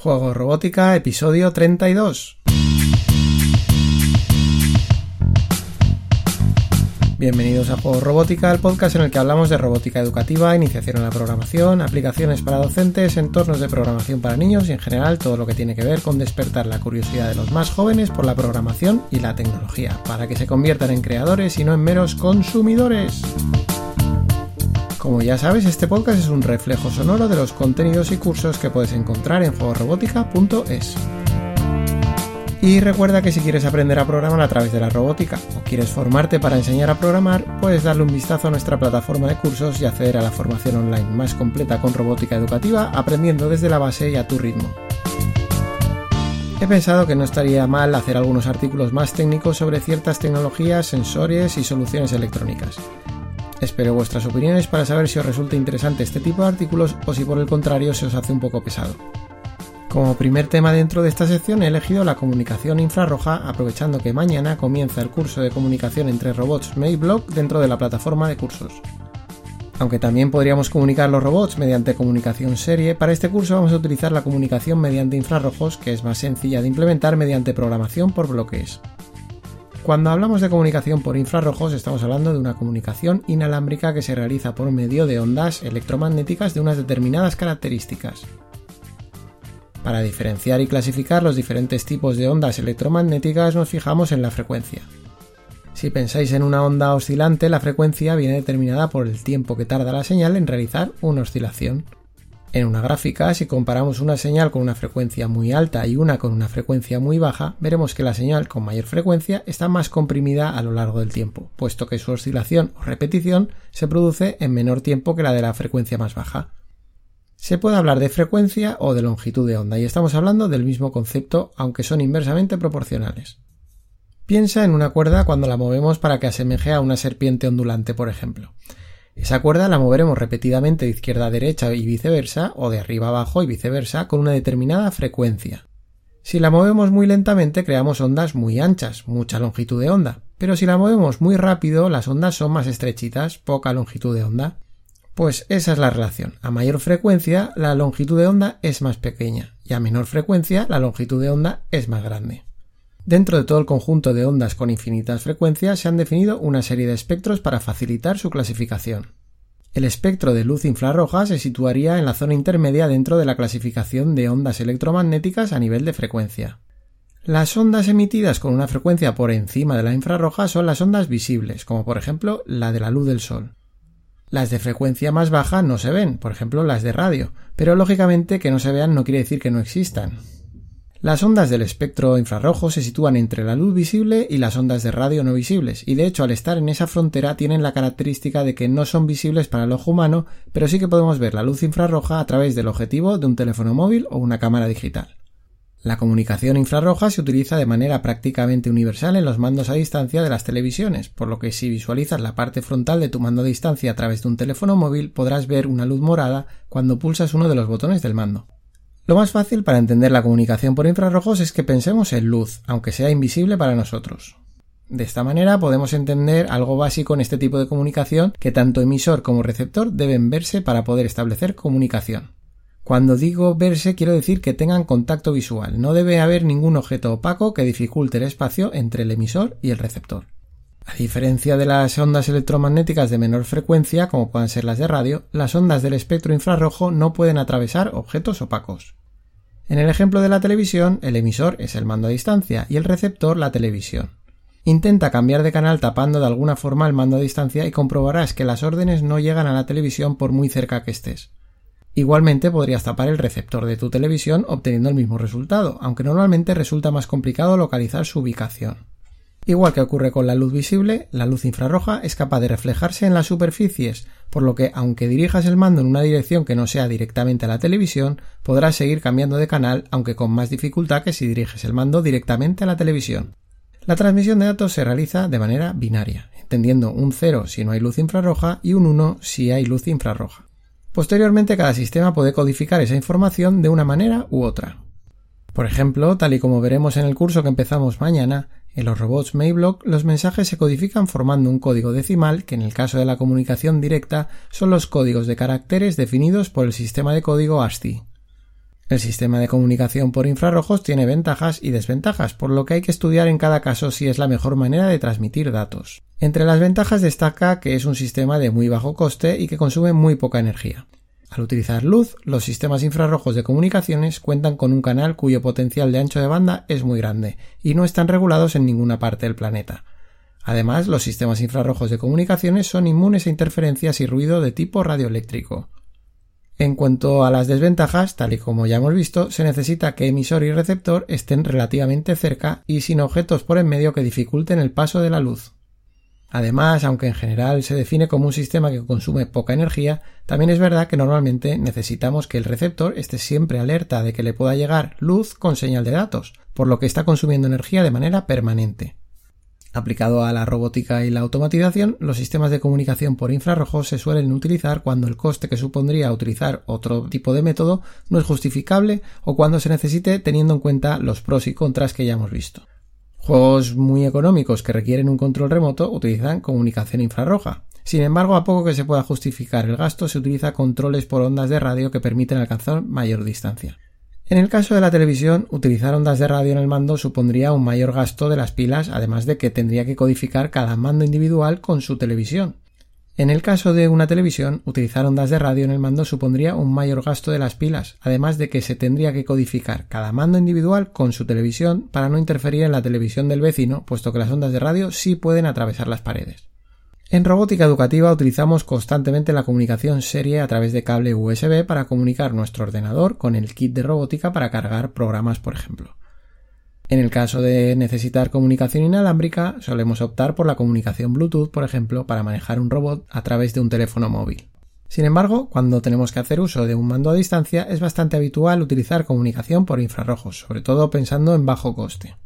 Juego Robótica, episodio 32. Bienvenidos a Juego Robótica, el podcast en el que hablamos de robótica educativa, iniciación en la programación, aplicaciones para docentes, entornos de programación para niños y en general todo lo que tiene que ver con despertar la curiosidad de los más jóvenes por la programación y la tecnología, para que se conviertan en creadores y no en meros consumidores. Como ya sabes, este podcast es un reflejo sonoro de los contenidos y cursos que puedes encontrar en juegorobótica.es. Y recuerda que si quieres aprender a programar a través de la robótica o quieres formarte para enseñar a programar, puedes darle un vistazo a nuestra plataforma de cursos y acceder a la formación online más completa con robótica educativa, aprendiendo desde la base y a tu ritmo. He pensado que no estaría mal hacer algunos artículos más técnicos sobre ciertas tecnologías, sensores y soluciones electrónicas. Espero vuestras opiniones para saber si os resulta interesante este tipo de artículos o si por el contrario se os hace un poco pesado. Como primer tema dentro de esta sección he elegido la comunicación infrarroja aprovechando que mañana comienza el curso de comunicación entre robots Mayblock dentro de la plataforma de cursos. Aunque también podríamos comunicar los robots mediante comunicación serie, para este curso vamos a utilizar la comunicación mediante infrarrojos que es más sencilla de implementar mediante programación por bloques. Cuando hablamos de comunicación por infrarrojos estamos hablando de una comunicación inalámbrica que se realiza por medio de ondas electromagnéticas de unas determinadas características. Para diferenciar y clasificar los diferentes tipos de ondas electromagnéticas nos fijamos en la frecuencia. Si pensáis en una onda oscilante, la frecuencia viene determinada por el tiempo que tarda la señal en realizar una oscilación. En una gráfica, si comparamos una señal con una frecuencia muy alta y una con una frecuencia muy baja, veremos que la señal con mayor frecuencia está más comprimida a lo largo del tiempo, puesto que su oscilación o repetición se produce en menor tiempo que la de la frecuencia más baja. Se puede hablar de frecuencia o de longitud de onda, y estamos hablando del mismo concepto, aunque son inversamente proporcionales. Piensa en una cuerda cuando la movemos para que asemeje a una serpiente ondulante, por ejemplo. Esa cuerda la moveremos repetidamente de izquierda a derecha y viceversa, o de arriba a abajo y viceversa, con una determinada frecuencia. Si la movemos muy lentamente, creamos ondas muy anchas, mucha longitud de onda, pero si la movemos muy rápido, las ondas son más estrechitas, poca longitud de onda. Pues esa es la relación. A mayor frecuencia, la longitud de onda es más pequeña, y a menor frecuencia, la longitud de onda es más grande. Dentro de todo el conjunto de ondas con infinitas frecuencias se han definido una serie de espectros para facilitar su clasificación. El espectro de luz infrarroja se situaría en la zona intermedia dentro de la clasificación de ondas electromagnéticas a nivel de frecuencia. Las ondas emitidas con una frecuencia por encima de la infrarroja son las ondas visibles, como por ejemplo la de la luz del sol. Las de frecuencia más baja no se ven, por ejemplo las de radio, pero lógicamente que no se vean no quiere decir que no existan. Las ondas del espectro infrarrojo se sitúan entre la luz visible y las ondas de radio no visibles, y de hecho al estar en esa frontera tienen la característica de que no son visibles para el ojo humano, pero sí que podemos ver la luz infrarroja a través del objetivo de un teléfono móvil o una cámara digital. La comunicación infrarroja se utiliza de manera prácticamente universal en los mandos a distancia de las televisiones, por lo que si visualizas la parte frontal de tu mando a distancia a través de un teléfono móvil podrás ver una luz morada cuando pulsas uno de los botones del mando. Lo más fácil para entender la comunicación por infrarrojos es que pensemos en luz, aunque sea invisible para nosotros. De esta manera podemos entender algo básico en este tipo de comunicación que tanto emisor como receptor deben verse para poder establecer comunicación. Cuando digo verse quiero decir que tengan contacto visual, no debe haber ningún objeto opaco que dificulte el espacio entre el emisor y el receptor. A diferencia de las ondas electromagnéticas de menor frecuencia, como puedan ser las de radio, las ondas del espectro infrarrojo no pueden atravesar objetos opacos. En el ejemplo de la televisión, el emisor es el mando a distancia y el receptor la televisión. Intenta cambiar de canal tapando de alguna forma el mando a distancia y comprobarás que las órdenes no llegan a la televisión por muy cerca que estés. Igualmente podrías tapar el receptor de tu televisión obteniendo el mismo resultado, aunque normalmente resulta más complicado localizar su ubicación. Igual que ocurre con la luz visible, la luz infrarroja es capaz de reflejarse en las superficies, por lo que aunque dirijas el mando en una dirección que no sea directamente a la televisión, podrás seguir cambiando de canal, aunque con más dificultad que si diriges el mando directamente a la televisión. La transmisión de datos se realiza de manera binaria, entendiendo un 0 si no hay luz infrarroja y un 1 si hay luz infrarroja. Posteriormente cada sistema puede codificar esa información de una manera u otra. Por ejemplo, tal y como veremos en el curso que empezamos mañana, en los robots Mayblock los mensajes se codifican formando un código decimal que en el caso de la comunicación directa son los códigos de caracteres definidos por el sistema de código ASCII. El sistema de comunicación por infrarrojos tiene ventajas y desventajas, por lo que hay que estudiar en cada caso si es la mejor manera de transmitir datos. Entre las ventajas destaca que es un sistema de muy bajo coste y que consume muy poca energía. Al utilizar luz, los sistemas infrarrojos de comunicaciones cuentan con un canal cuyo potencial de ancho de banda es muy grande y no están regulados en ninguna parte del planeta. Además, los sistemas infrarrojos de comunicaciones son inmunes a interferencias y ruido de tipo radioeléctrico. En cuanto a las desventajas, tal y como ya hemos visto, se necesita que emisor y receptor estén relativamente cerca y sin objetos por en medio que dificulten el paso de la luz. Además, aunque en general se define como un sistema que consume poca energía, también es verdad que normalmente necesitamos que el receptor esté siempre alerta de que le pueda llegar luz con señal de datos, por lo que está consumiendo energía de manera permanente. Aplicado a la robótica y la automatización, los sistemas de comunicación por infrarrojos se suelen utilizar cuando el coste que supondría utilizar otro tipo de método no es justificable o cuando se necesite teniendo en cuenta los pros y contras que ya hemos visto. Juegos muy económicos que requieren un control remoto utilizan comunicación infrarroja. Sin embargo, a poco que se pueda justificar el gasto, se utiliza controles por ondas de radio que permiten alcanzar mayor distancia. En el caso de la televisión, utilizar ondas de radio en el mando supondría un mayor gasto de las pilas, además de que tendría que codificar cada mando individual con su televisión. En el caso de una televisión, utilizar ondas de radio en el mando supondría un mayor gasto de las pilas, además de que se tendría que codificar cada mando individual con su televisión para no interferir en la televisión del vecino, puesto que las ondas de radio sí pueden atravesar las paredes. En robótica educativa utilizamos constantemente la comunicación serie a través de cable USB para comunicar nuestro ordenador con el kit de robótica para cargar programas, por ejemplo. En el caso de necesitar comunicación inalámbrica, solemos optar por la comunicación Bluetooth, por ejemplo, para manejar un robot a través de un teléfono móvil. Sin embargo, cuando tenemos que hacer uso de un mando a distancia, es bastante habitual utilizar comunicación por infrarrojos, sobre todo pensando en bajo coste.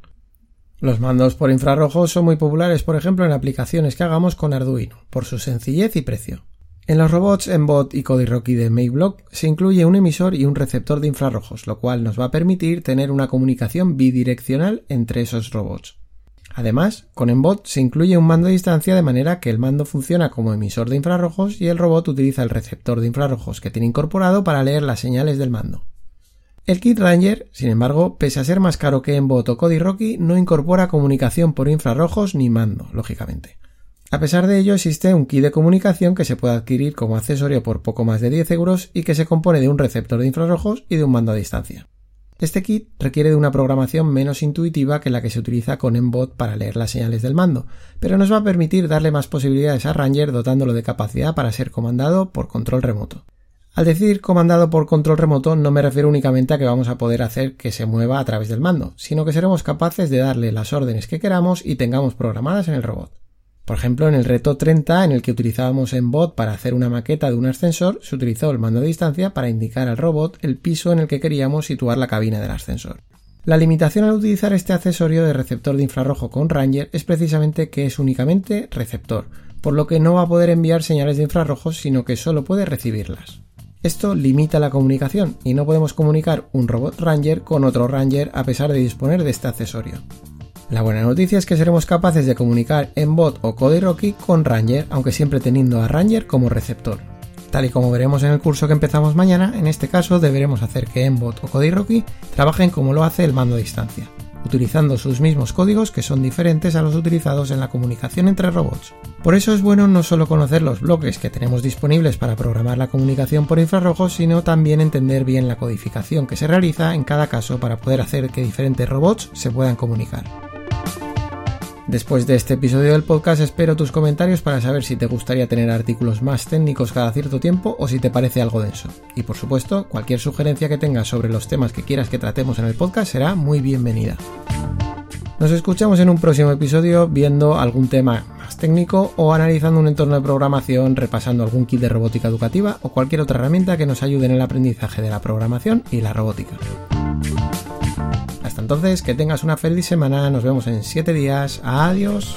Los mandos por infrarrojos son muy populares, por ejemplo, en aplicaciones que hagamos con Arduino, por su sencillez y precio. En los robots Mbot y Codirocky de Mayblock se incluye un emisor y un receptor de infrarrojos, lo cual nos va a permitir tener una comunicación bidireccional entre esos robots. Además, con Mbot se incluye un mando a distancia de manera que el mando funciona como emisor de infrarrojos y el robot utiliza el receptor de infrarrojos que tiene incorporado para leer las señales del mando. El kit Ranger, sin embargo, pese a ser más caro que en Bot o Rocky, no incorpora comunicación por infrarrojos ni mando, lógicamente. A pesar de ello, existe un kit de comunicación que se puede adquirir como accesorio por poco más de 10 euros y que se compone de un receptor de infrarrojos y de un mando a distancia. Este kit requiere de una programación menos intuitiva que la que se utiliza con Embot para leer las señales del mando, pero nos va a permitir darle más posibilidades a Ranger dotándolo de capacidad para ser comandado por control remoto. Al decir comandado por control remoto no me refiero únicamente a que vamos a poder hacer que se mueva a través del mando, sino que seremos capaces de darle las órdenes que queramos y tengamos programadas en el robot. Por ejemplo, en el reto 30, en el que utilizábamos en bot para hacer una maqueta de un ascensor, se utilizó el mando de distancia para indicar al robot el piso en el que queríamos situar la cabina del ascensor. La limitación al utilizar este accesorio de receptor de infrarrojo con Ranger es precisamente que es únicamente receptor, por lo que no va a poder enviar señales de infrarrojos, sino que solo puede recibirlas. Esto limita la comunicación y no podemos comunicar un robot Ranger con otro Ranger a pesar de disponer de este accesorio. La buena noticia es que seremos capaces de comunicar en bot o Rocky con Ranger, aunque siempre teniendo a Ranger como receptor. Tal y como veremos en el curso que empezamos mañana, en este caso deberemos hacer que Embot o Rocky trabajen como lo hace el mando a distancia utilizando sus mismos códigos que son diferentes a los utilizados en la comunicación entre robots. Por eso es bueno no solo conocer los bloques que tenemos disponibles para programar la comunicación por infrarrojos, sino también entender bien la codificación que se realiza en cada caso para poder hacer que diferentes robots se puedan comunicar. Después de este episodio del podcast espero tus comentarios para saber si te gustaría tener artículos más técnicos cada cierto tiempo o si te parece algo denso. Y por supuesto, cualquier sugerencia que tengas sobre los temas que quieras que tratemos en el podcast será muy bienvenida. Nos escuchamos en un próximo episodio viendo algún tema más técnico o analizando un entorno de programación, repasando algún kit de robótica educativa o cualquier otra herramienta que nos ayude en el aprendizaje de la programación y la robótica. Entonces, que tengas una feliz semana, nos vemos en 7 días, adiós.